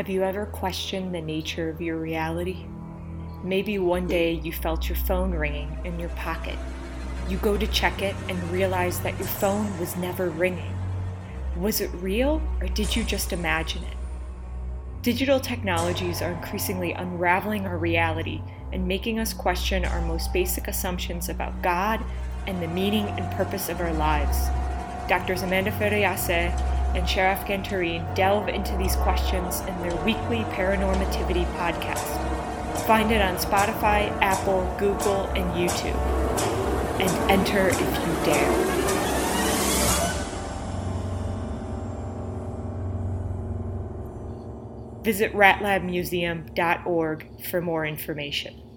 Have you ever questioned the nature of your reality? Maybe one day you felt your phone ringing in your pocket. You go to check it and realize that your phone was never ringing. Was it real or did you just imagine it? Digital technologies are increasingly unraveling our reality and making us question our most basic assumptions about God and the meaning and purpose of our lives. Doctors Amanda Feriase and Sharaf Gantarin delve into these questions in their weekly Paranormativity podcast. Find it on Spotify, Apple, Google, and YouTube. And enter if you dare. Visit ratlabmuseum.org for more information.